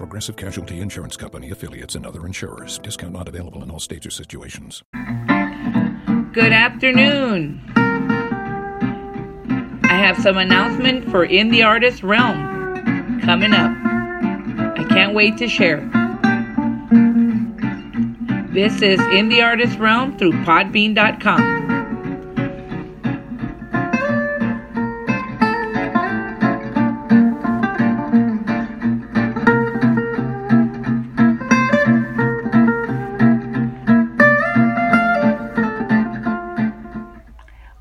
Progressive Casualty Insurance Company affiliates and other insurers. Discount not available in all states or situations. Good afternoon. I have some announcement for In the Artist Realm coming up. I can't wait to share. This is In the Artist Realm through Podbean.com.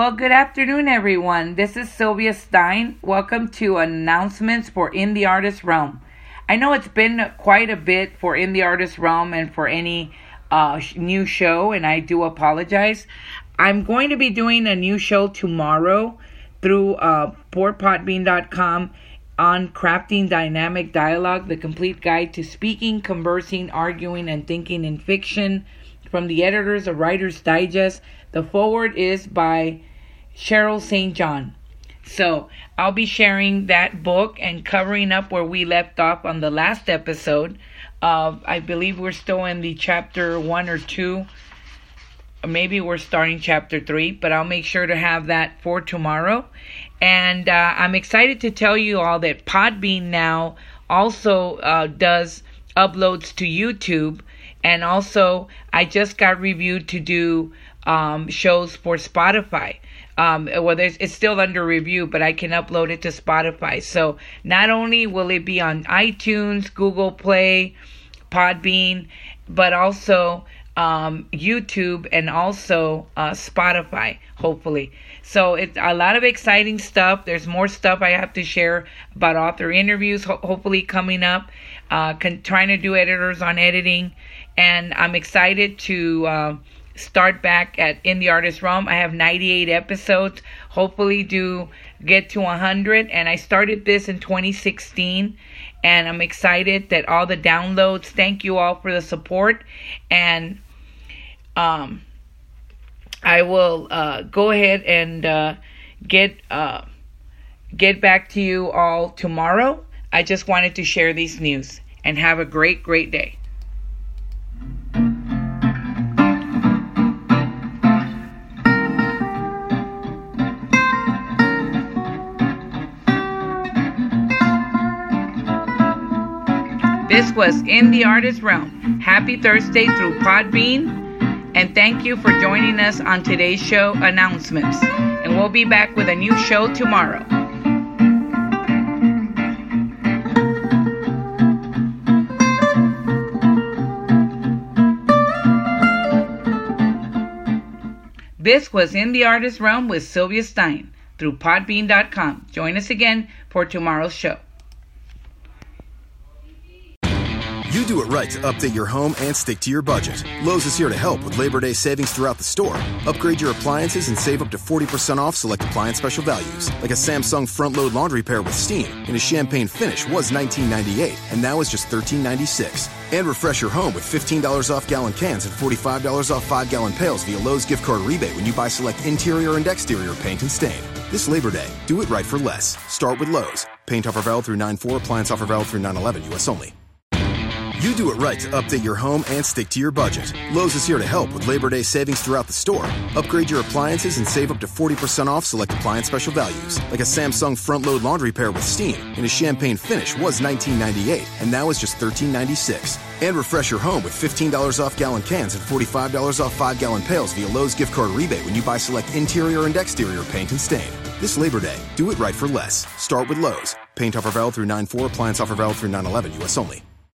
Well, good afternoon, everyone. This is Sylvia Stein. Welcome to announcements for In the Artist Realm. I know it's been quite a bit for In the Artist Realm and for any uh, new show, and I do apologize. I'm going to be doing a new show tomorrow through uh, portpotbean.com on crafting dynamic dialogue, the complete guide to speaking, conversing, arguing, and thinking in fiction from the editors of Writer's Digest. The foreword is by Cheryl St. John. So I'll be sharing that book and covering up where we left off on the last episode. Uh, I believe we're still in the chapter one or two. Maybe we're starting chapter three, but I'll make sure to have that for tomorrow. And uh, I'm excited to tell you all that Podbean now also uh, does uploads to YouTube. And also, I just got reviewed to do um, shows for Spotify. Um, well, it's still under review, but I can upload it to Spotify. So not only will it be on iTunes, Google Play, Podbean, but also um, YouTube and also uh, Spotify, hopefully. So it's a lot of exciting stuff. There's more stuff I have to share about author interviews, ho- hopefully coming up. Uh, con- trying to do editors on editing, and I'm excited to. Uh, start back at in the artist realm. I have 98 episodes hopefully do get to 100 and i started this in 2016 and i'm excited that all the downloads thank you all for the support. And um i will uh go ahead and uh get uh get back to you all tomorrow. I just wanted to share these news and have a great great day This was In the Artist Realm. Happy Thursday through Podbean. And thank you for joining us on today's show announcements. And we'll be back with a new show tomorrow. This was In the Artist Realm with Sylvia Stein through Podbean.com. Join us again for tomorrow's show. You do it right to update your home and stick to your budget. Lowe's is here to help with Labor Day savings throughout the store. Upgrade your appliances and save up to 40% off select appliance special values, like a Samsung front load laundry pair with steam in a champagne finish was $19.98 and now is just $13.96. And refresh your home with $15 off gallon cans and $45 off 5 gallon pails via Lowe's gift card rebate when you buy select interior and exterior paint and stain. This Labor Day, do it right for less. Start with Lowe's. Paint offer valid through 9 4, appliance offer valid through 9 11, U.S. only. You do it right to update your home and stick to your budget. Lowe's is here to help with Labor Day savings throughout the store. Upgrade your appliances and save up to 40% off select appliance special values, like a Samsung front load laundry pair with steam in a champagne finish was $19.98 and now is just $13.96. And refresh your home with $15 off gallon cans and $45 off 5 gallon pails via Lowe's gift card rebate when you buy select interior and exterior paint and stain. This Labor Day, do it right for less. Start with Lowe's. Paint offer valid through 9 4, appliance offer valid through 9 11, U.S. only.